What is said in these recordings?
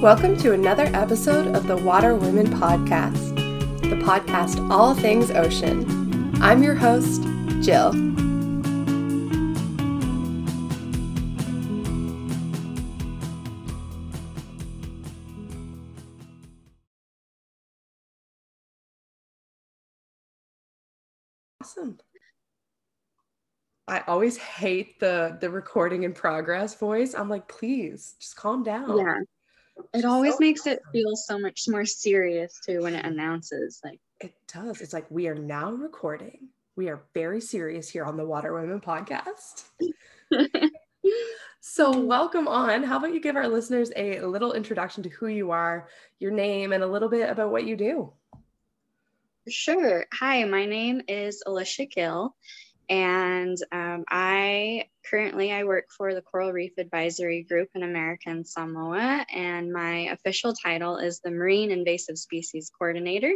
Welcome to another episode of the Water Women Podcast, the podcast all things ocean. I'm your host, Jill. Awesome. I always hate the the recording in progress voice. I'm like, please, just calm down. Yeah. It always so makes it feel so much more serious too when it announces like it does. It's like we are now recording. We are very serious here on the Water Women podcast. so, welcome on. How about you give our listeners a little introduction to who you are, your name, and a little bit about what you do? Sure. Hi, my name is Alicia Gill, and um, I currently I work for the Coral Reef Advisory Group in American Samoa, and my official title is the Marine Invasive Species Coordinator.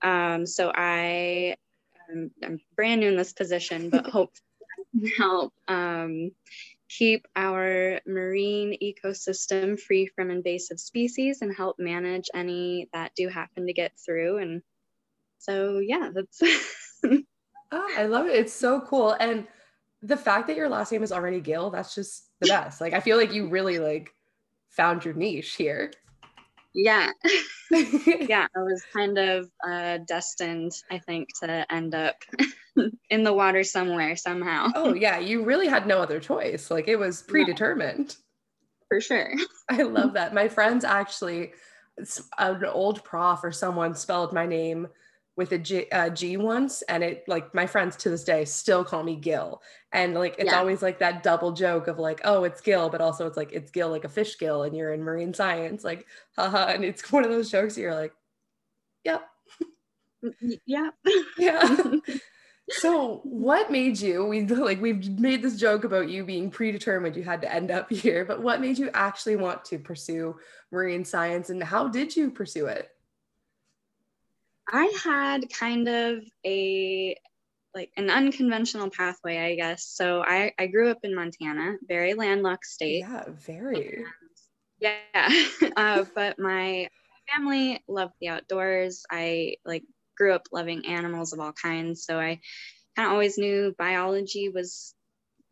Um, so I um, I'm brand new in this position, but hope help um, keep our marine ecosystem free from invasive species and help manage any that do happen to get through. And so yeah, that's. Oh, I love it. It's so cool. And the fact that your last name is already Gill, that's just the best. Like I feel like you really like found your niche here. Yeah. yeah, I was kind of uh, destined, I think, to end up in the water somewhere somehow. Oh, yeah. You really had no other choice. Like it was predetermined. For sure. I love that. My friends actually, an old prof or someone spelled my name with a G, uh, once, and it like my friends to this day still call me Gill, and like it's yeah. always like that double joke of like, oh, it's Gill, but also it's like it's Gill like a fish gill, and you're in marine science, like, haha, and it's one of those jokes you're like, yep, yeah, yeah. so what made you we like we've made this joke about you being predetermined you had to end up here but what made you actually want to pursue marine science and how did you pursue it I had kind of a like an unconventional pathway, I guess. So I, I grew up in Montana, very landlocked state. Yeah, very. And, yeah. uh, but my family loved the outdoors. I like grew up loving animals of all kinds. So I kind of always knew biology was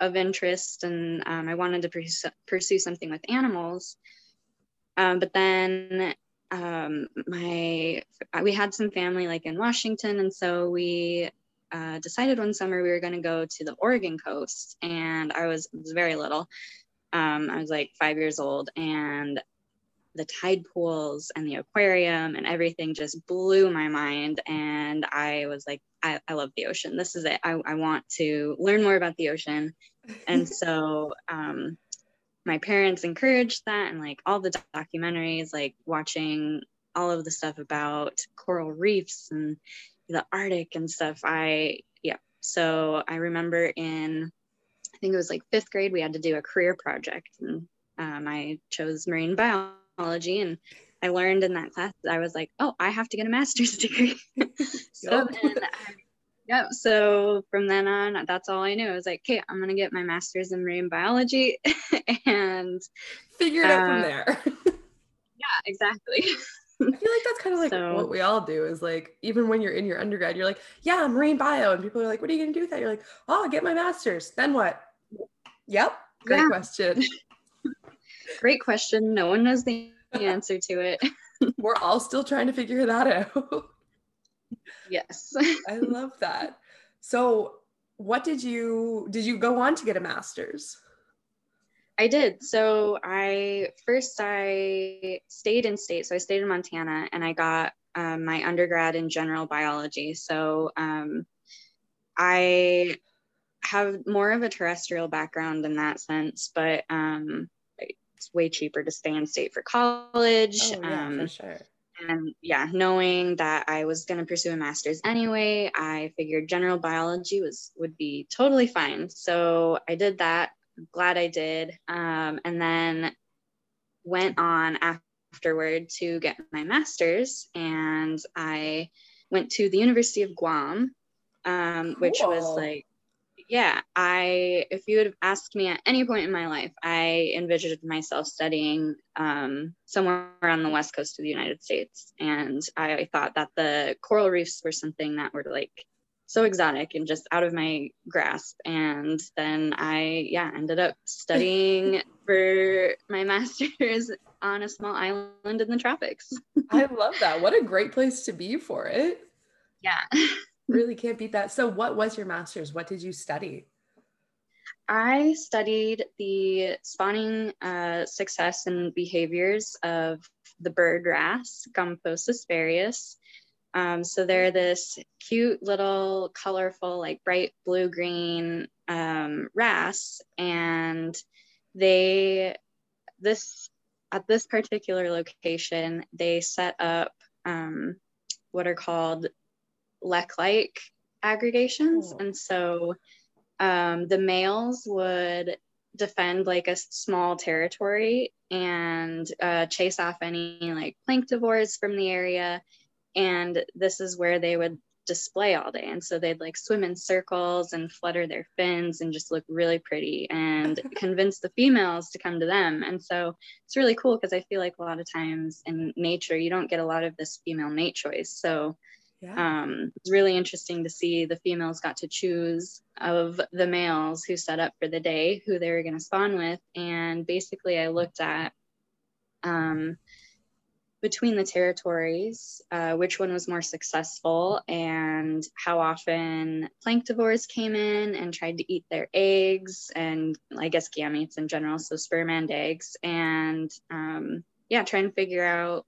of interest and um, I wanted to pursue, pursue something with animals. Um, but then um, my we had some family like in Washington, and so we uh, decided one summer we were going to go to the Oregon coast. And I was was very little. Um, I was like five years old, and the tide pools and the aquarium and everything just blew my mind. And I was like, I, I love the ocean. This is it. I, I want to learn more about the ocean. And so um, my parents encouraged that and like all the documentaries like watching all of the stuff about coral reefs and the arctic and stuff i yeah. So i remember in i think it was like fifth grade we had to do a career project and um, i chose marine biology and i learned in that class i was like oh i have to get a master's degree. So then I Yep. So from then on, that's all I knew. I was like, okay, I'm gonna get my master's in marine biology and figure it uh, out from uh, there. yeah, exactly. I feel like that's kind of like so, what we all do is like, even when you're in your undergrad, you're like, yeah, marine bio. And people are like, what are you going to do with that? You're like, oh, I'll get my master's. Then what? Yep. Great yeah. question. Great question. No one knows the answer to it. We're all still trying to figure that out. Yes. I love that. So, what did you did you go on to get a master's? I did. So, I first I stayed in state. So, I stayed in Montana and I got um, my undergrad in general biology. So, um, I have more of a terrestrial background in that sense, but um, it's way cheaper to stay in state for college. Oh, yeah, for um, sure and yeah, knowing that I was going to pursue a master's anyway, I figured general biology was would be totally fine. So I did that. I'm glad I did. Um, and then went on afterward to get my master's, and I went to the University of Guam, um, cool. which was like yeah, I if you had asked me at any point in my life, I envisioned myself studying um, somewhere on the west coast of the United States, and I thought that the coral reefs were something that were like so exotic and just out of my grasp. And then I, yeah, ended up studying for my master's on a small island in the tropics. I love that. What a great place to be for it. Yeah. Really can't beat that. So, what was your master's? What did you study? I studied the spawning uh, success and behaviors of the bird wrasse, Gomphosis varius. Um, so they're this cute little colorful, like bright blue green um, wrasse, and they this at this particular location they set up um, what are called lek-like aggregations, oh. and so um, the males would defend like a small territory and uh, chase off any like planktivores from the area. And this is where they would display all day. And so they'd like swim in circles and flutter their fins and just look really pretty and convince the females to come to them. And so it's really cool because i feel like a lot of times in nature you don't get a lot of this female mate choice. So yeah. um, it's really interesting to see the females got to choose of the males who set up for the day who they were going to spawn with. And basically i looked at um, between the territories, uh, which one was more successful, and how often planktivores came in and tried to eat their eggs, and I guess gametes in general, so sperm and eggs, and um, yeah, trying to figure out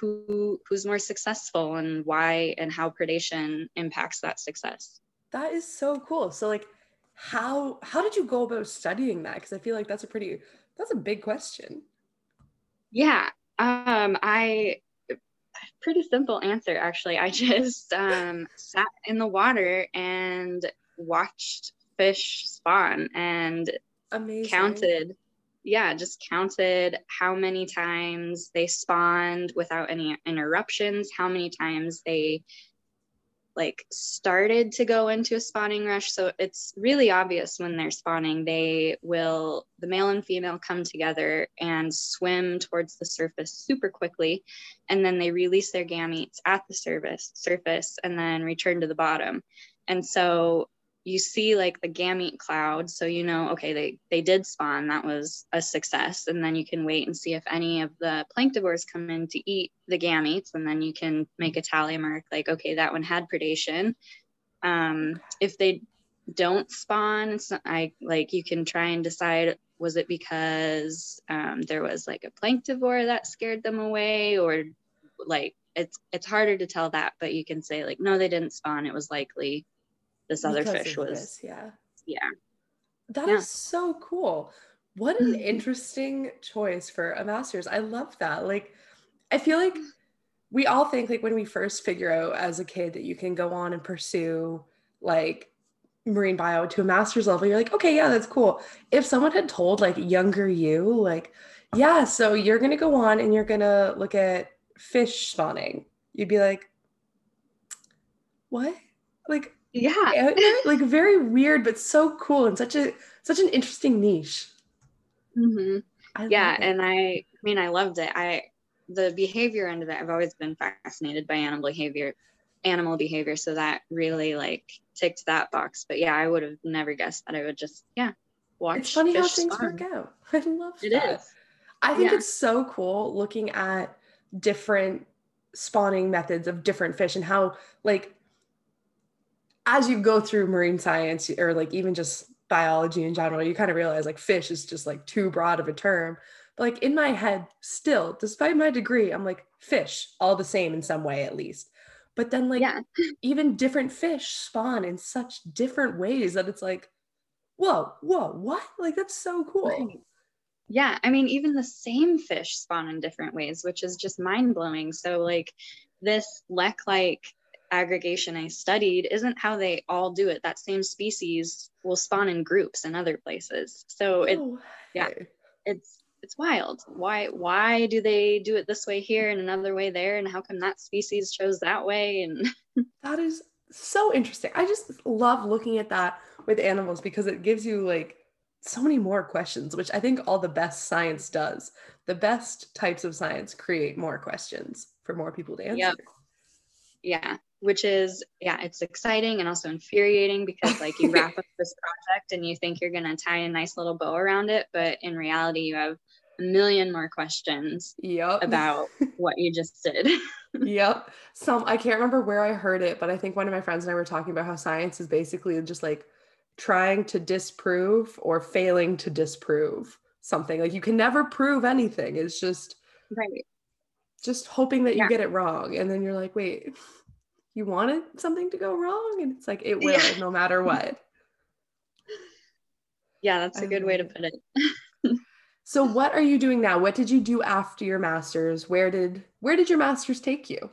who who's more successful and why and how predation impacts that success. That is so cool. So like how how did you go about studying that because i feel like that's a pretty that's a big question yeah um, I pretty simple answer actually. I just um, sat in the water and watched fish spawn and Amazing. counted. Yeah, just counted how many times they spawned without any interruptions, how many times they like started to go into a spawning rush. So it's really obvious when they're spawning, they will, the male and female come together and swim towards the surface super quickly. And then they release their gametes at the surface, surface and then return to the bottom. And so you see like the gamete cloud so you know okay they they did spawn that was a success and then you can wait and see if any of the planktivores come in to eat the gametes and then you can make a tally mark like okay that one had predation. Um, if they don't spawn i like you can try and decide was it because um, there was like a planktivore that scared them away or like it's it's harder to tell that but you can say like no they didn't spawn it was likely this other because fish was this, yeah. Yeah. That yeah. is so cool. What an mm-hmm. interesting choice for a master's. I love that. Like i feel like we all think like when we first figure out as a kid that you can go on and pursue like marine bio to a master's level you're like okay yeah that's cool. If someone had told like younger you like yeah so you're gonna go on and you're gonna look at fish spawning you'd be like what? Like yeah like very weird but so cool and such a such an interesting niche mm-hmm. yeah and i i mean i loved it i the behavior end of it i've always been fascinated by animal behavior animal behavior so that really like ticked that box but yeah i would have never guessed that i would just yeah watch it's funny how things spawn. work out i love it that. is i think yeah. it's so cool looking at different spawning methods of different fish and how like as you go through marine science or like even just biology in general, you kind of realize like fish is just like too broad of a term. But like in my head, still, despite my degree, I'm like fish, all the same in some way at least. But then like yeah. even different fish spawn in such different ways that it's like, whoa, whoa, what? Like that's so cool. Right. Yeah, I mean, even the same fish spawn in different ways, which is just mind blowing. So, like, this lek like aggregation I studied isn't how they all do it. That same species will spawn in groups in other places. So it, oh, yeah, it's it's wild. Why why do they do it this way here and another way there? And how come that species chose that way? And that is so interesting. I just love looking at that with animals because it gives you like so many more questions, which I think all the best science does. The best types of science create more questions for more people to answer. Yep. Yeah, which is yeah, it's exciting and also infuriating because like you wrap up this project and you think you're gonna tie a nice little bow around it, but in reality you have a million more questions yep. about what you just did. yep. Some I can't remember where I heard it, but I think one of my friends and I were talking about how science is basically just like trying to disprove or failing to disprove something. Like you can never prove anything. It's just right. Just hoping that you yeah. get it wrong. And then you're like, wait, you wanted something to go wrong? And it's like it will yeah. no matter what. Yeah, that's a good way to put it. so what are you doing now? What did you do after your masters? Where did where did your masters take you?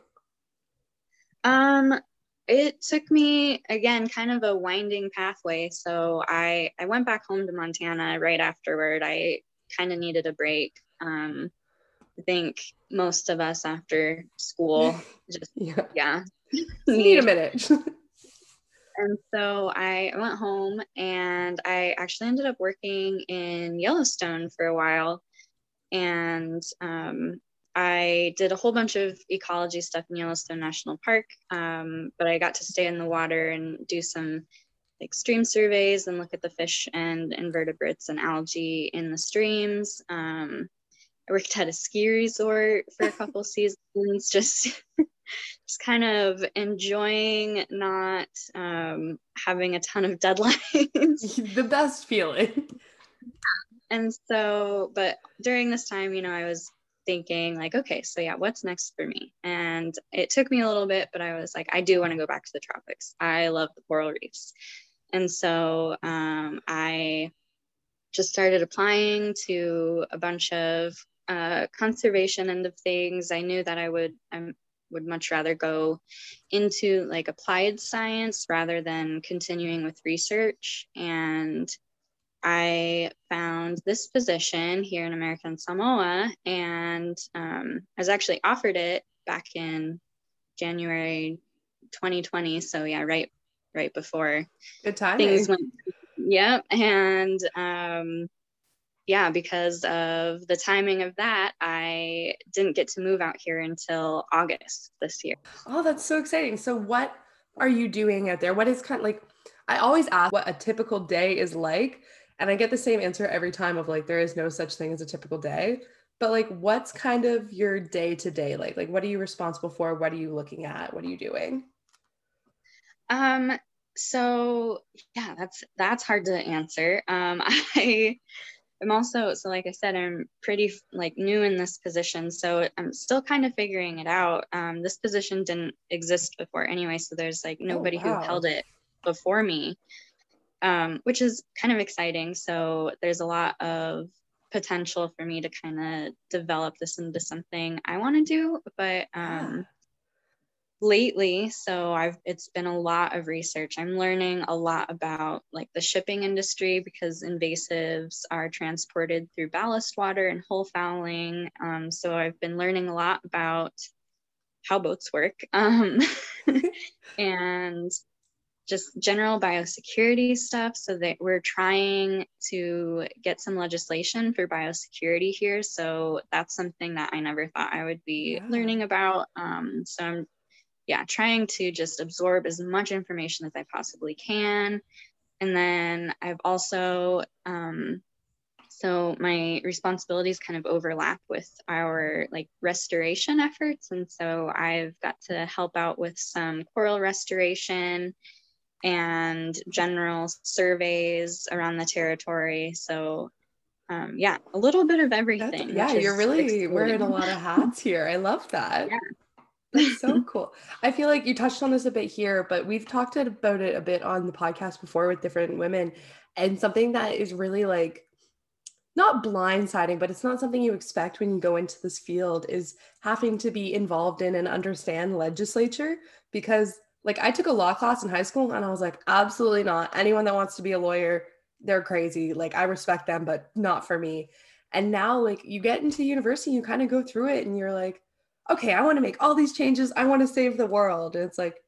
Um it took me again kind of a winding pathway so i i went back home to montana right afterward i kind of needed a break um i think most of us after school just yeah, yeah need a minute and so I went home and I actually ended up working in Yellowstone for a while. And um, I did a whole bunch of ecology stuff in Yellowstone National Park, um, but I got to stay in the water and do some like stream surveys and look at the fish and invertebrates and algae in the streams. Um, I worked at a ski resort for a couple seasons, just just kind of enjoying not um, having a ton of deadlines. the best feeling. And so, but during this time, you know, I was thinking like okay so yeah what's next for me and it took me a little bit but i was like i do want to go back to the tropics i love the coral reefs and so um, i just started applying to a bunch of uh, conservation end of things i knew that i would would much rather go into like applied science rather than continuing with research and I found this position here in American Samoa, and um, I was actually offered it back in January 2020. So yeah, right, right before good timing. Things went. Yep, and um, yeah, because of the timing of that, I didn't get to move out here until August this year. Oh, that's so exciting! So what are you doing out there? What is kind of like? I always ask what a typical day is like and I get the same answer every time of like, there is no such thing as a typical day. But like, what's kind of your day to day like? Like, what are you responsible for? What are you looking at? What are you doing? Um, so yeah, that's that's hard to answer. Um, I am also so like I said, I'm pretty like new in this position, so I'm still kind of figuring it out. Um, this position didn't exist before anyway, so there's like oh, nobody oh, wow. who held it before me um, which is kind of exciting. So there's a lot of potential for me to kind of develop this into something I want to do. But um, lately, so I've it's been a lot of research. I'm learning a lot about like the shipping industry because invasives are transported through ballast water and hull fouling. Um, so I've been learning a lot about how boats work um, and just general biosecurity stuff so that we're trying to get some legislation for biosecurity here so that's something that i never thought i would be yeah. learning about um, so i'm yeah trying to just absorb as much information as i possibly can and then i've also um, so my responsibilities kind of overlap with our like restoration efforts and so i've got to help out with some coral restoration and general surveys around the territory. So, um, yeah, a little bit of everything. That's, yeah, you're really exciting. wearing a lot of hats here. I love that. Yeah. That's so cool. I feel like you touched on this a bit here, but we've talked about it a bit on the podcast before with different women. And something that is really like not blindsiding, but it's not something you expect when you go into this field is having to be involved in and understand legislature because like I took a law class in high school and I was like, absolutely not. Anyone that wants to be a lawyer, they're crazy. Like I respect them, but not for me. And now, like you get into university, you kind of go through it and you're like, okay, I want to make all these changes. I want to save the world. And it's like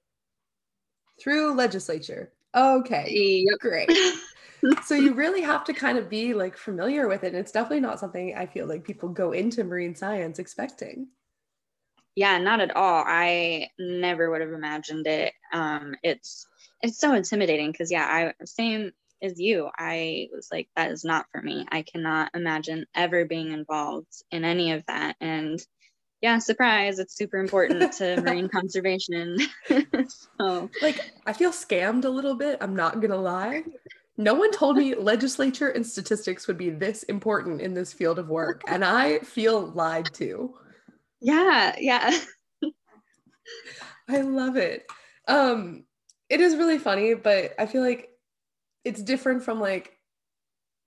through legislature. Okay. Yep. Great. so you really have to kind of be like familiar with it. And it's definitely not something I feel like people go into marine science expecting. Yeah, not at all. I never would have imagined it. Um, it's it's so intimidating because yeah, I same as you. I was like, that is not for me. I cannot imagine ever being involved in any of that. And yeah, surprise, it's super important to marine conservation. so like I feel scammed a little bit, I'm not gonna lie. No one told me legislature and statistics would be this important in this field of work, and I feel lied to. Yeah, yeah. I love it. Um, it is really funny, but I feel like it's different from like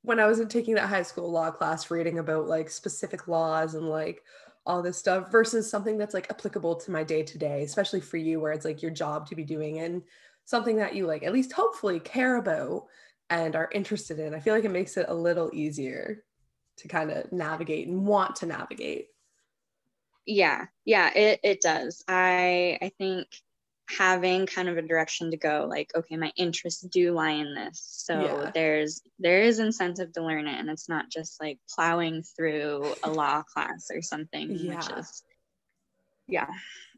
when I was taking that high school law class, reading about like specific laws and like all this stuff versus something that's like applicable to my day to day, especially for you, where it's like your job to be doing and something that you like at least hopefully care about and are interested in. I feel like it makes it a little easier to kind of navigate and want to navigate. Yeah, yeah, it, it does. I I think having kind of a direction to go like okay my interests do lie in this so yeah. there's there is incentive to learn it and it's not just like plowing through a law class or something yeah. which is yeah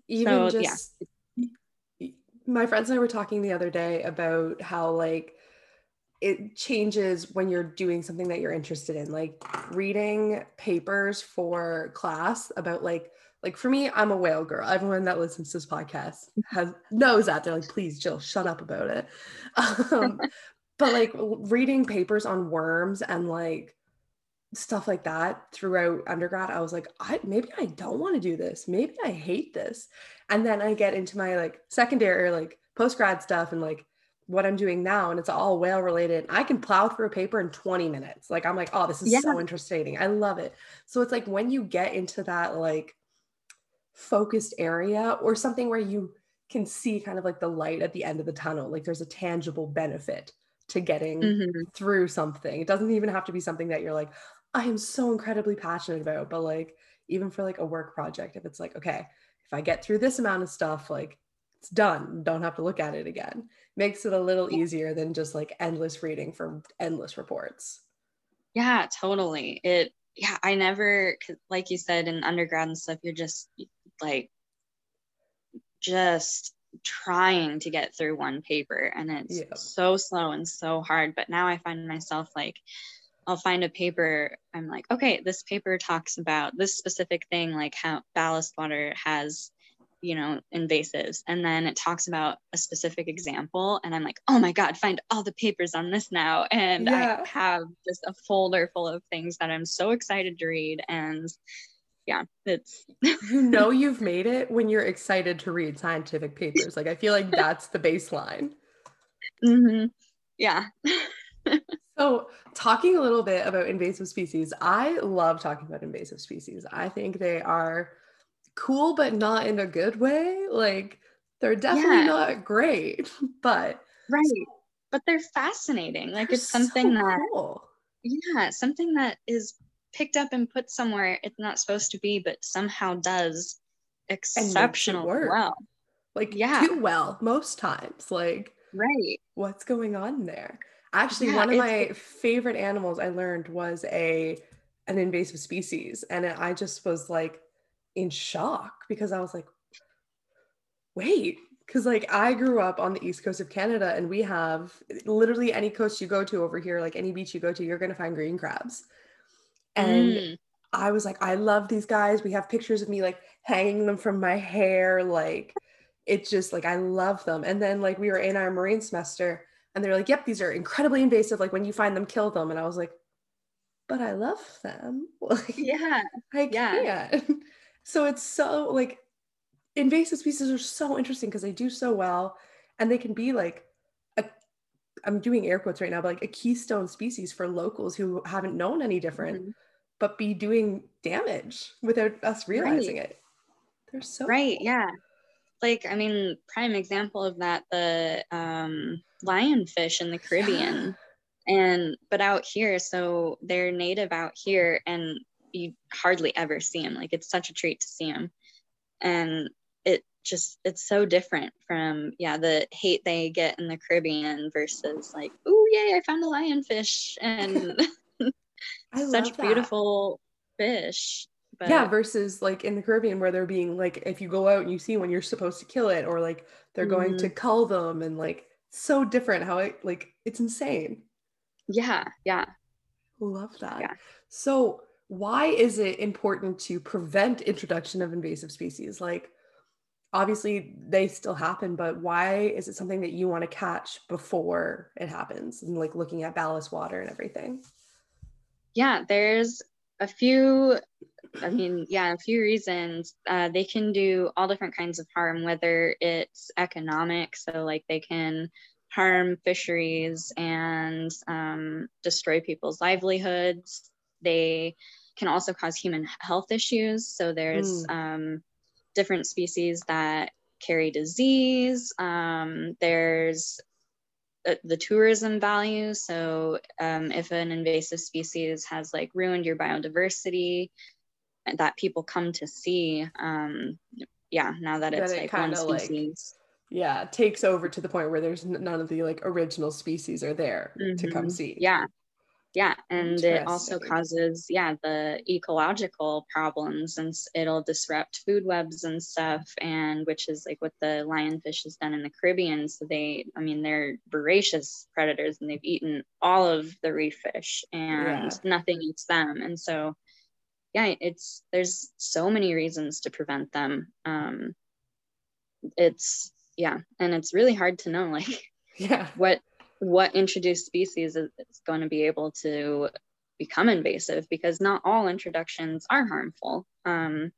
even so, just yeah. my friends and i were talking the other day about how like it changes when you're doing something that you're interested in like reading papers for class about like like for me, I'm a whale girl. Everyone that listens to this podcast has knows that. They're like, please, Jill, shut up about it. Um, but like reading papers on worms and like stuff like that throughout undergrad, I was like, I maybe I don't want to do this. Maybe I hate this. And then I get into my like secondary or like post grad stuff and like what I'm doing now, and it's all whale related. I can plow through a paper in 20 minutes. Like I'm like, oh, this is yeah. so interesting. I love it. So it's like when you get into that like focused area or something where you can see kind of like the light at the end of the tunnel like there's a tangible benefit to getting mm-hmm. through something. It doesn't even have to be something that you're like i am so incredibly passionate about but like even for like a work project if it's like okay if i get through this amount of stuff like it's done. Don't have to look at it again. Makes it a little easier than just like endless reading from endless reports. Yeah totally. It yeah i never like you said in undergrad and stuff you're just like just trying to get through one paper and it's yeah. so slow and so hard but now i find myself like i'll find a paper i'm like okay this paper talks about this specific thing like how ballast water has you know invasives and then it talks about a specific example and i'm like oh my god find all the papers on this now and yeah. i have just a folder full of things that i'm so excited to read and yeah, it's you know you've made it when you're excited to read scientific papers. Like I feel like that's the baseline. Mm-hmm. Yeah. so, talking a little bit about invasive species, I love talking about invasive species. I think they are cool, but not in a good way. Like they're definitely yeah. not great, but right. But they're fascinating. Like it's something so that cool. yeah, something that is picked up and put somewhere it's not supposed to be, but somehow does exceptional work. well. Like yeah, too well most times. Like right, what's going on there? Actually, yeah, one of my favorite animals I learned was a an invasive species, and I just was like in shock because I was like, wait, because like I grew up on the east coast of Canada, and we have literally any coast you go to over here, like any beach you go to, you're gonna find green crabs. And mm. I was like, I love these guys. We have pictures of me like hanging them from my hair. Like, it's just like, I love them. And then, like, we were in our marine semester and they're like, yep, these are incredibly invasive. Like, when you find them, kill them. And I was like, but I love them. Like, yeah. I yeah. can't. So it's so like invasive species are so interesting because they do so well and they can be like I'm doing air quotes right now, but like a keystone species for locals who haven't known any different, mm-hmm. but be doing damage without us realizing right. it. They're so right. Cool. Yeah. Like, I mean, prime example of that, the um, lionfish in the Caribbean. and, but out here, so they're native out here and you hardly ever see them. Like, it's such a treat to see them. And it just it's so different from yeah the hate they get in the caribbean versus like oh yay i found a lionfish and such beautiful fish but yeah versus like in the caribbean where they're being like if you go out and you see one you're supposed to kill it or like they're mm-hmm. going to mm-hmm. cull them and like so different how it like it's insane. Yeah yeah. Love that. Yeah. So why is it important to prevent introduction of invasive species? Like obviously they still happen but why is it something that you want to catch before it happens and like looking at ballast water and everything yeah there's a few i mean yeah a few reasons uh, they can do all different kinds of harm whether it's economic so like they can harm fisheries and um, destroy people's livelihoods they can also cause human health issues. So there's mm. um, different species that carry disease. Um, there's the, the, tourism value. So um, if an invasive species has like ruined your biodiversity that people come to see, um, yeah, now that it's it like one species. Like, yeah, takes over to the point where there's none of the like original species are there mm-hmm. to come mm-hmm. see. Yeah, yeah and it also causes yeah the ecological problems and it'll disrupt food webs and stuff and which is like what the lionfish has done in the caribbean. So they i mean they're voracious predators and they've eaten all of the reef fish and yeah. nothing eats them. And so yeah it's there's so many reasons to prevent them. Um it's yeah and it's really hard to know like yeah. what what introduced species is, is going to be able to become invasive because not all introductions are harmful. Um,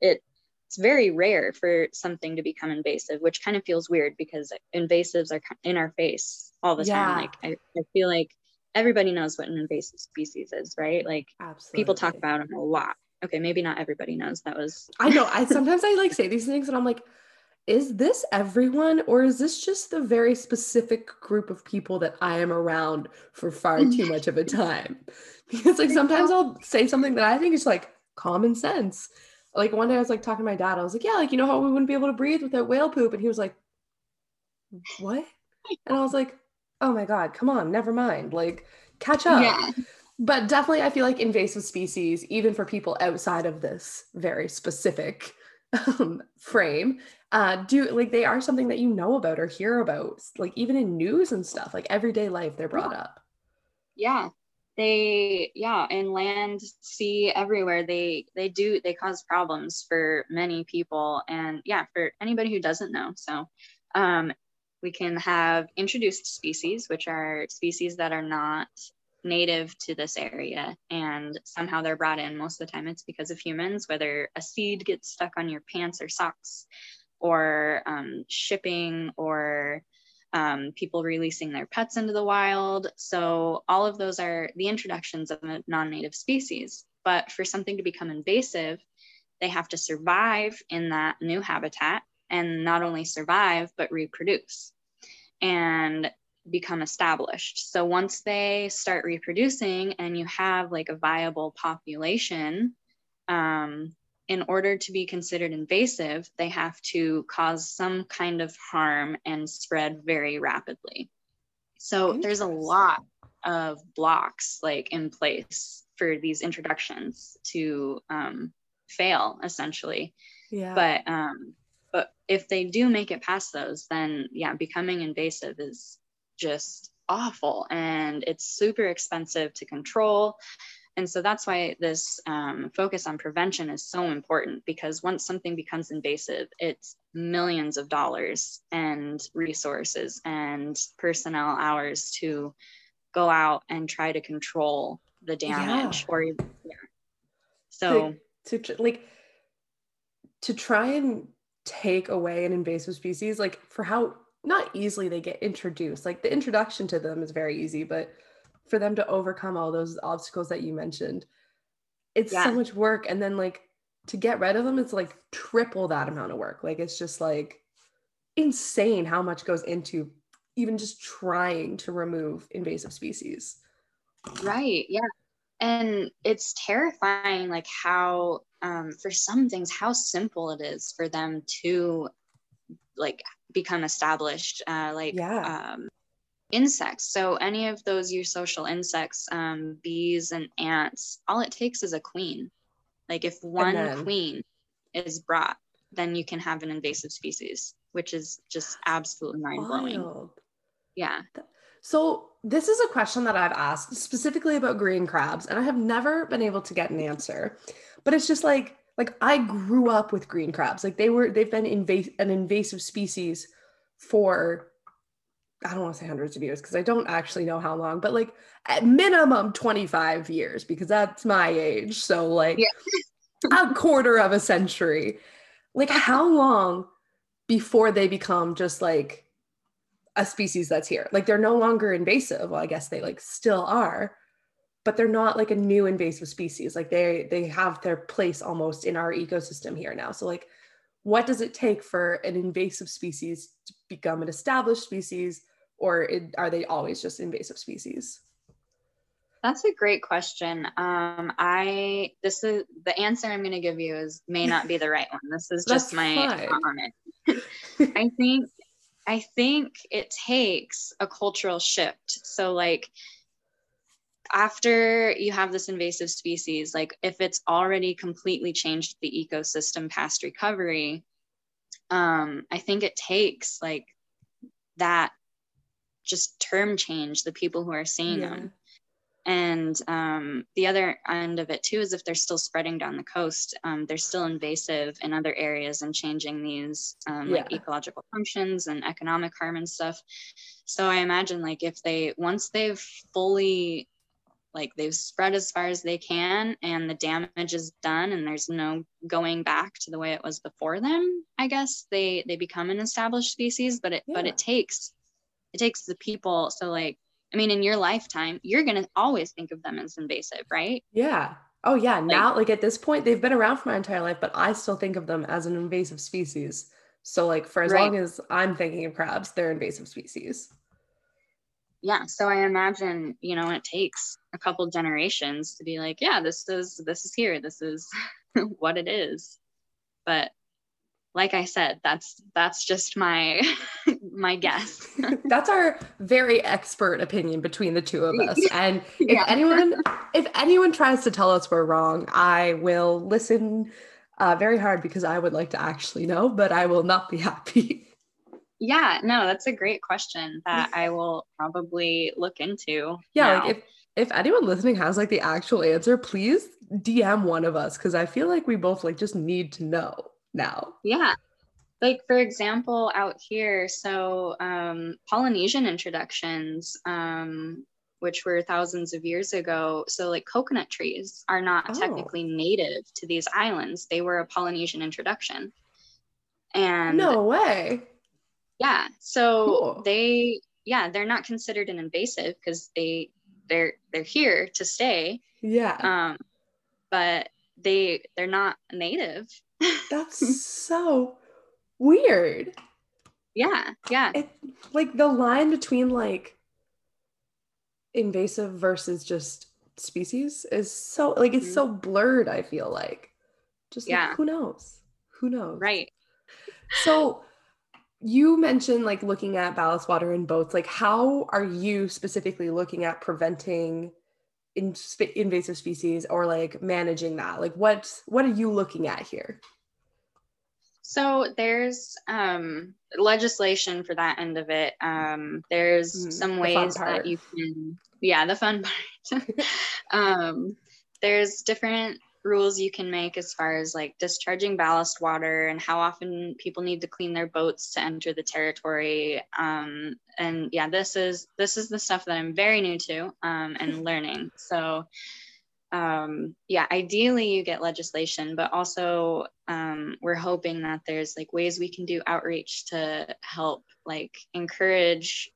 it, it's very rare for something to become invasive, which kind of feels weird because invasives are in our face all the yeah. time. Like I, I feel like everybody knows what an invasive species is, right? Like Absolutely. people talk about them a lot. Okay, maybe not everybody knows. That was I know. I sometimes I like say these things and I'm like, is this everyone or is this just the very specific group of people that I am around for far too much of a time? Because like sometimes I'll say something that I think is like common sense. Like one day I was like talking to my dad, I was like, Yeah, like you know how we wouldn't be able to breathe without whale poop? And he was like, What? And I was like, Oh my God, come on, never mind. Like catch up. Yeah. But definitely I feel like invasive species, even for people outside of this very specific um, frame uh do like they are something that you know about or hear about like even in news and stuff like everyday life they're brought yeah. up yeah they yeah in land sea everywhere they they do they cause problems for many people and yeah for anybody who doesn't know so um we can have introduced species which are species that are not native to this area and somehow they're brought in most of the time it's because of humans whether a seed gets stuck on your pants or socks or um, shipping or um, people releasing their pets into the wild so all of those are the introductions of a non-native species but for something to become invasive they have to survive in that new habitat and not only survive but reproduce and become established. So once they start reproducing and you have like a viable population, um, in order to be considered invasive, they have to cause some kind of harm and spread very rapidly. So there's a lot of blocks like in place for these introductions to um, fail essentially. Yeah. But um, but if they do make it past those, then yeah, becoming invasive is just awful and it's super expensive to control. And so that's why this um, focus on prevention is so important because once something becomes invasive, it's millions of dollars and resources and personnel hours to go out and try to control the damage yeah. or yeah. So to, to like to try and take away an invasive species, like for how not easily they get introduced. Like the introduction to them is very easy, but for them to overcome all those obstacles that you mentioned, it's yeah. so much work. And then like to get rid of them, it's like triple that amount of work. Like it's just like insane how much goes into even just trying to remove invasive species. Right. Yeah. And it's terrifying, like how, um, for some things, how simple it is for them to like become established uh, like Yeah. um, insects so any of those eusocial insects um, bees and ants all it takes is a queen like if one then- queen is brought then you can have an invasive species which is just absolutely mind-blowing Wild. yeah So this is a question that I've asked specifically about green crabs, and I have never been able to get an answer. But it's just like like I grew up with green crabs. Like they were they've been invas- an invasive species for I don't want to say hundreds of years because I don't actually know how long, but like at minimum 25 years because that's my age. So like a quarter of a century. Like how long before they become just like a species that's here? Like they're no longer invasive. Well, I guess they like still are, but they're not like a new invasive species. Like they they have their place almost in our ecosystem here now. So like what does it take for an invasive species to become an established species or it, are they always just invasive species? That's a great question. Um, I this is the answer I'm going to give you is may not be the right one. This is just my thought. I think I think it takes a cultural shift. So like after you have this invasive species, like if it's already completely changed the ecosystem past recovery, um, I think it takes like that just term change, the people who are seeing them. And um, the other end of it too is if they're still spreading down the coast um, they're still invasive in other areas and changing these um, like ecological functions and economic harm and stuff. So i imagine like if they once they've fully like they've spread as far as they can and the damage is done and there's no going back to the way it was before them i guess they they become an established species but it but it takes it takes the people so like i mean in your lifetime you're going to always think of them as invasive right Yeah. Oh yeah. Now, like at this point, they've been around for my entire life, but I still think of them as an invasive species. So like for as Right. long as I'm thinking of crabs, they're invasive species. yeah so i imagine you know it takes a couple generations to be like yeah this is this is here this is what it is but like i said that's that's just my my guess That's our very expert opinion between the two of us. And if Yeah. anyone if anyone tries to tell us we're wrong, I will listen uh, very hard because I would like to actually know, but I will not be happy. yeah no that's a great question that i will probably look into yeah, now. like if if anyone listening has like the actual answer, please DM one of us because I feel like we both like just need to know now. Yeah. Like for example, out here, so um, Polynesian introductions, um, which were thousands of years ago, so like coconut trees are not Oh. technically native to these islands. They were a Polynesian introduction. And no way. yeah, so Cool. they yeah, they're not considered an invasive because they they're they're here to stay. Yeah. Um, but they they're not native. That's so weird. yeah, yeah. It like the line between like invasive versus just species is so like it's Mhm. so blurred, I feel like. Just like, Yeah. who knows? Who knows? Right. So you mentioned like looking at ballast water in boats. Like how are you specifically looking at preventing in, sp- invasive species or like managing that? Like what what are you looking at here? So there's um, legislation for that end of it. Um, there's Mhm, some the ways that you can, yeah, the fun part. um, there's different rules you can make as far as like discharging ballast water and how often people need to clean their boats to enter the territory. Um, and yeah, this is this is the stuff that I'm very new to um, and learning. So um, yeah, ideally you get legislation, but also um, we're hoping that there's like ways we can do outreach to help like encourage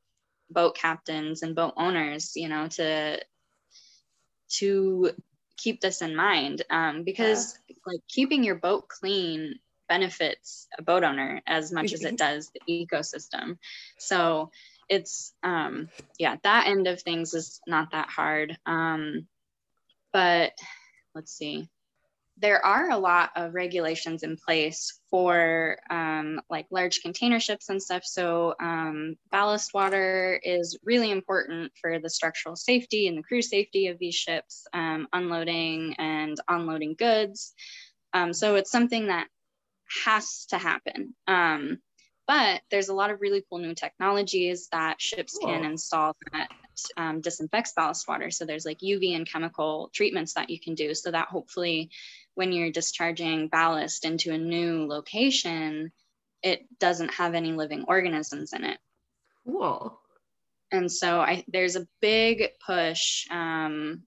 boat captains and boat owners, you know, to to keep this in mind um, because like keeping your boat clean benefits a boat owner as much as it does the ecosystem. So it's um, yeah, that end of things is not that hard. Um, but let's see there are a lot of regulations in place for um, like large container ships and stuff. So um, ballast water is really important for the structural safety and the crew safety of these ships, um, unloading and unloading goods. Um, so it's something that has to happen. Um, but there's a lot of really cool new technologies that ships cool. can install that um, disinfects ballast water. So there's like UV and chemical treatments that you can do so that hopefully when you're discharging ballast into a new location, it doesn't have any living organisms in it. Cool. And so I, there's a big push um,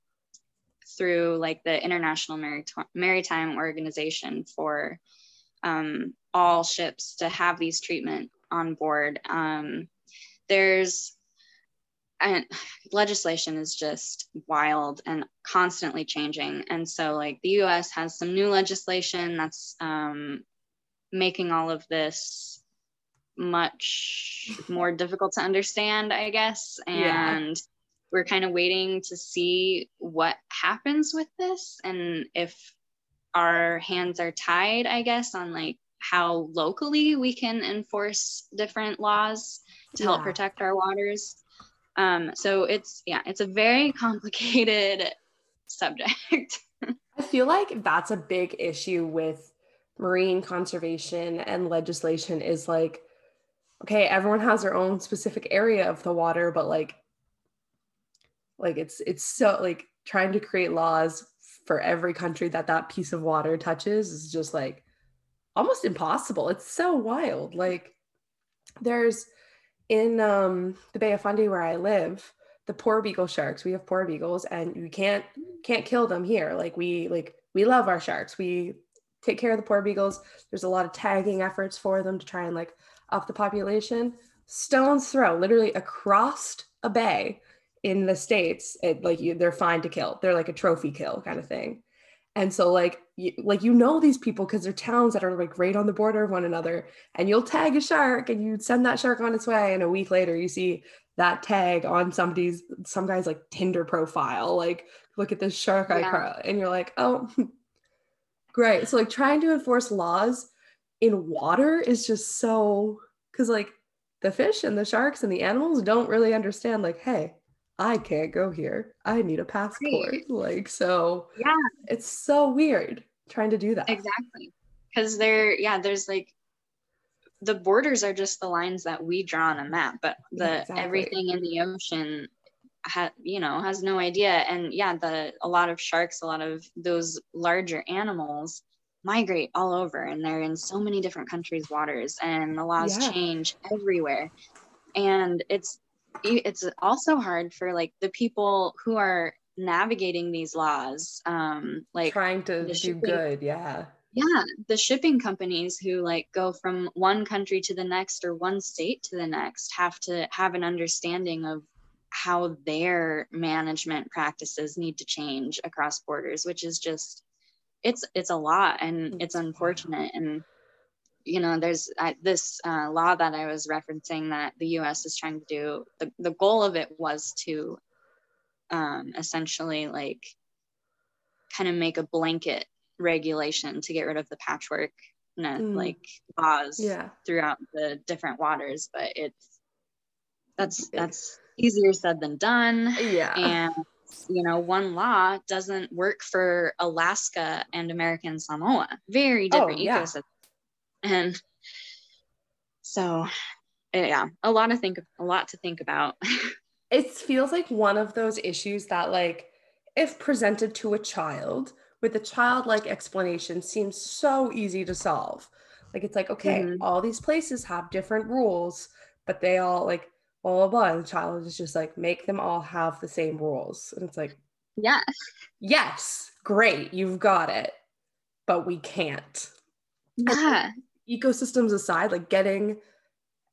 through like the International Maritime Organization for um, all ships to have these treatment on board. Um, there's and legislation is just wild and constantly changing. And so, like, the US has some new legislation that's um, making all of this much more difficult to understand, I guess. And yeah. we're kind of waiting to see what happens with this and if our hands are tied, I guess, on like how locally we can enforce different laws to yeah. help protect our waters. Um, so it's yeah, it's a very complicated subject. I feel like that's a big issue with marine conservation and legislation is like okay, everyone has their own specific area of the water, but like like it's it's so like trying to create laws for every country that that piece of water touches is just like almost impossible. It's so wild. Like there's in um, the Bay of Fundy where I live, the porbeagle sharks. We have porbeagles, and we can't can't kill them here. Like we like we love our sharks. We take care of the porbeagles. There's a lot of tagging efforts for them to try and like up the population. Stones throw, literally across a bay in the states. It like you, they're fine to kill. They're like a trophy kill kind of thing. And so like you, like you know these people because they're towns that are like right on the border of one another. And you'll tag a shark and you send that shark on its way. And a week later you see that tag on somebody's some guy's like Tinder profile. Like look at this shark yeah. icon and you're like oh great. So like trying to enforce laws in water is just so because like the fish and the sharks and the animals don't really understand like hey I can't go here. I need a passport. Right. Like, so yeah, it's so weird trying to do that. Exactly. Because there, yeah, there's like the borders are just the lines that we draw on a map, but the exactly. everything in the ocean ha, you know, has no idea. And yeah, the a lot of sharks, a lot of those larger animals migrate all over and they're in so many different countries' waters and the laws yeah. change everywhere. And it's it's also hard for like the people who are navigating these laws um like trying to do shipping, good yeah. Yeah the shipping companies who like go from one country to the next or one state to the next have to have an understanding of how their management practices need to change across borders which is just it's it's a lot and it's unfortunate and you know, there's uh, this uh, law that I was referencing that the US is trying to do. The, the goal of it was to um, essentially like kind of make a blanket regulation to get rid of the patchwork mm. like laws yeah. throughout the different waters. But it's that's that's easier said than done. Yeah. And you know, one law doesn't work for Alaska and American Samoa. Very oh, different oh, yeah. ecosystems and so yeah a lot to think a lot to think about. It feels like one of those issues that like if presented to a child with a childlike explanation seems so easy to solve. Like it's like okay mm-hmm. all these places have different rules but they all like blah blah blah. And the child is just like make them all have the same rules. And it's like yes. yes great you've got it but we can't. Yeah ecosystems aside, like getting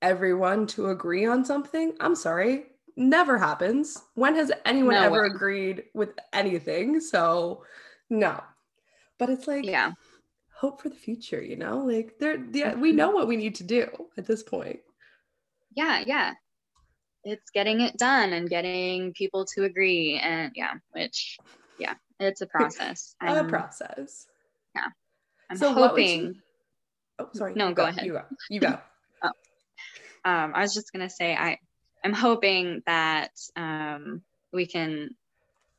everyone to agree on something, I'm sorry, never happens. When has anyone no ever way. agreed with anything? So, no. But it's like, yeah, hope for the future, you know? Like, there, yeah, we know what we need to do at this point. Yeah, yeah. It's getting it done and getting people to agree. And yeah, which, yeah, it's a process. a process. Yeah. I'm So hoping. Oh, sorry. No, you go ahead. You go. You go. um, I was just gonna say I I'm hoping that um, we can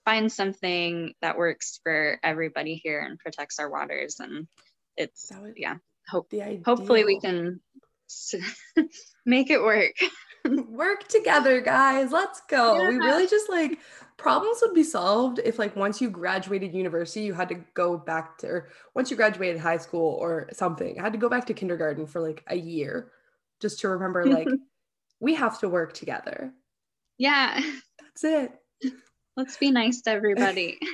find something that works for everybody here and protects our waters and it's would- yeah hope hopefully we can make it work work together, guys. Let's go. We really just like problems would be solved if like once you graduated university, you had to go back to or once you graduated high school or something, had to go back to kindergarten for like a year just to remember like we have to work together. yeah That's it. let's be nice to everybody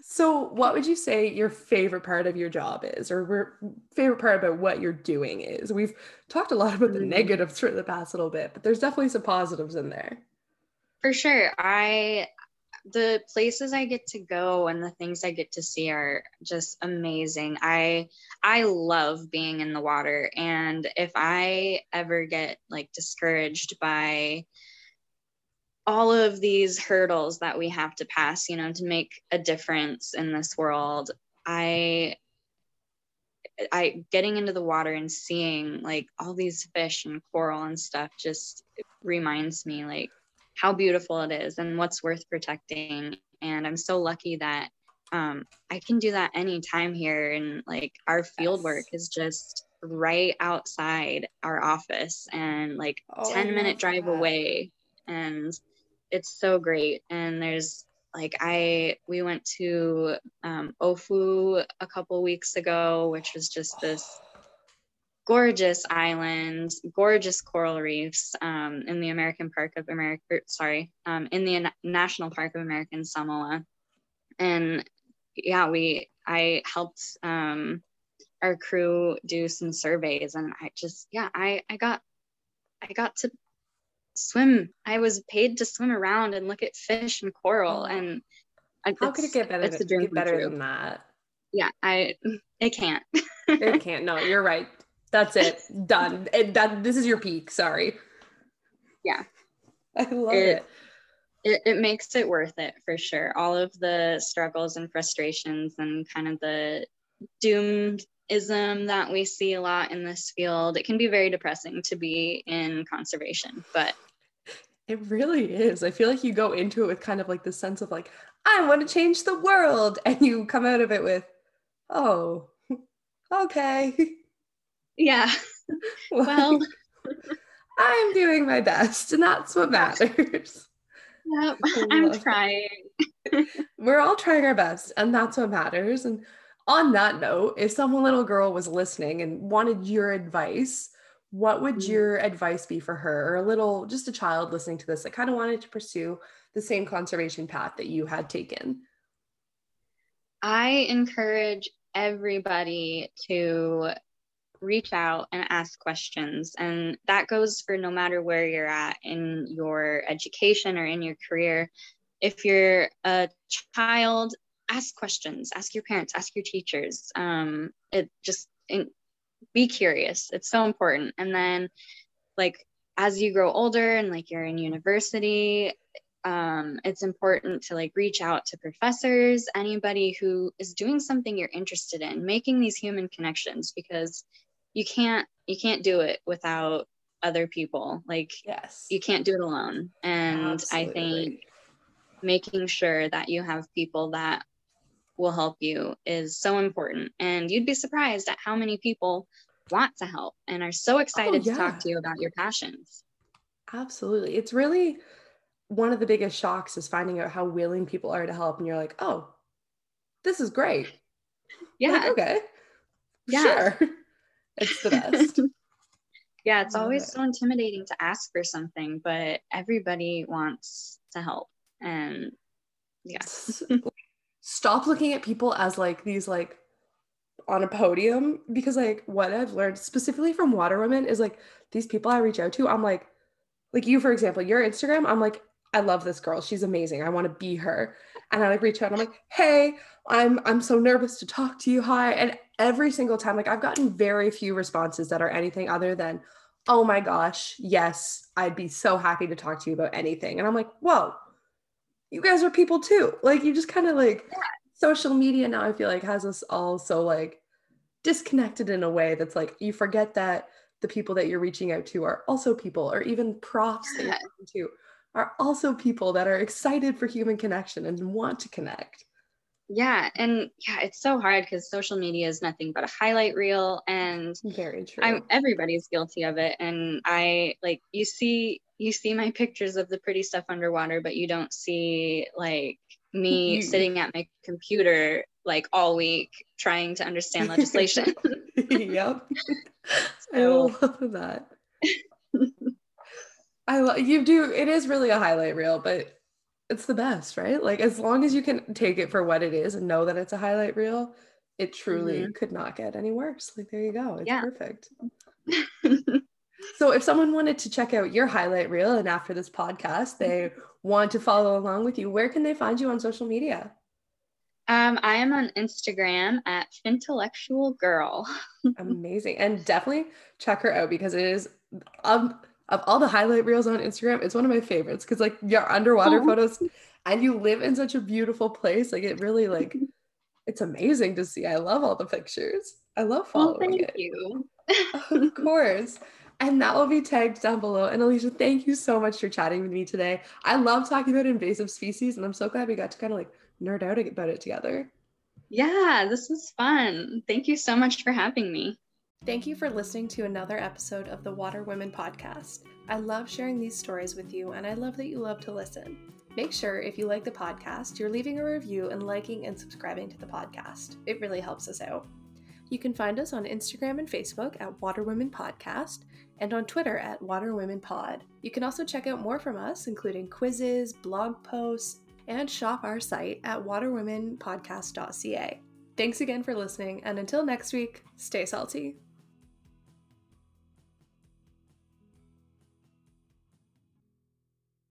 So, what would you say your favorite part of your job is, or your favorite part about what you're doing is? We've talked a lot about the Mm. negatives for the past little bit, but there's definitely some positives in there. For sure. I the places I get to go and the things I get to see are just amazing. I I love being in the water and if I ever get like discouraged by all of these hurdles that we have to pass, you know, to make a difference in this world, I I getting into the water and seeing like all these fish and coral and stuff just reminds me like how beautiful it is and what's worth protecting. And I'm so lucky that um, I can do that anytime here. And like our field work is just right outside our office and like Oh, 10 minute drive that. away. And it's so great. And there's like I we went to um, Ofu a couple weeks ago, which was just this gorgeous islands, gorgeous coral reefs um, in the American Park of America. er, Sorry, um, in the National Park of American Samoa, and yeah, we I helped um, our crew do some surveys, and I just yeah I I got I got to swim. I was paid to swim around and look at fish and coral, and I- How could it get better? It's a dream get better than that? Yeah, I it can't. It can't. No, you're right. That's it. Done. It, that this is your peak. Sorry. Yeah. I love It- it. it, it makes it worth it for sure. All of the struggles and frustrations and kind of the doomism that we see a lot in this field, it can be very depressing to be in conservation. But It really is. I feel like you go into it with kind of like this sense of like, I want to change the world. And you come out of it with, oh, okay. yeah, well, I'm doing my best, and that's what matters. yep, I'm trying. We're all trying our best, and that's what matters. And on that note, if some little girl was listening and wanted your advice, what would Mm. your advice be for her, or a little, just a child listening to this that kind of wanted to pursue the same conservation path that you had taken? I encourage everybody to reach out and ask questions. And that goes for no matter where you're at in your education or in your career. If you're a child, ask questions, ask your parents, ask your teachers. Um, it just in, be curious. It's so important. And then, like, as you grow older and like you're in university, um, it's important to like reach out to professors, anybody who is doing something you're interested in, making these human connections because you can't you can't do it without other people. Like Yes. you can't do it alone. And I think making sure that you have people that will help you is so important. And you'd be surprised at how many people want to help and are so oh, excited to yeah. talk to you about your passions. Absolutely. It's really one of the biggest shocks is finding out how willing people are to help. And you're like, oh, this is great. Yeah. Like, okay. Yeah. Sure. It's the best. Yeah, it's always it. so intimidating to ask for something, but everybody wants to help. And yeah, S- Stop looking at people as like these like on a podium because like what I've learned specifically from water women is like these people I reach out to, I'm like, like you, for example, your Instagram, I'm like, I love this girl. She's amazing. I want to be her. And I like reach out and I'm like, hey, I'm I'm so nervous to talk to you. Hi. And every single time, like I've gotten very few responses that are anything other than, oh my gosh, yes, I'd be so happy to talk to you about anything. And I'm like, whoa, you guys are people too. Like you just kind of like social media now I feel like has us all so like disconnected in a way that's like you forget that the people that you're reaching out to are also people or even profs that you're talking to are also people that are excited for human connection and want to connect. Yeah and yeah it's so hard because social media is nothing but a highlight reel and very true. I'm, everybody's guilty of it and i like you see you see my pictures of the pretty stuff underwater but you don't see like me sitting at my computer like all week trying to understand legislation. Yep. So. i love that i love you do it is really a highlight reel but it's the best, right? Like as long as you can take it for what it is and know that it's a highlight reel, it truly mm-hmm. could not get any worse. Like there you go. It's yeah. perfect. so if someone wanted to check out your highlight reel and after this podcast they want to follow along with you, where can they find you on social media? Um, I am on Instagram at Fintellectual Girl. Amazing. And definitely check her out because it is um of all the highlight reels on Instagram, it's one of my favorites because like your underwater oh. photos and you live in such a beautiful place. Like it really like it's amazing to see. I love all the pictures. I love following thank it. you. of course. And that will be tagged down below. And Alicia, thank you so much for chatting with me today. I love talking about invasive species, and I'm so glad we got to kind of like nerd out about it together. Yeah, this was fun. Thank you so much for having me. Thank you for listening to another episode of the Water Women podcast. I love sharing these stories with you, and I love that you love to listen. Make sure, if you like the podcast, you're leaving a review and liking and subscribing to the podcast. It really helps us out. You can find us on Instagram and Facebook at Water Women Podcast and on Twitter at Water Women Pod. You can also check out more from us, including quizzes, blog posts, and shop our site at waterwomenpodcast.ca. Thanks again for listening, and until next week, stay salty.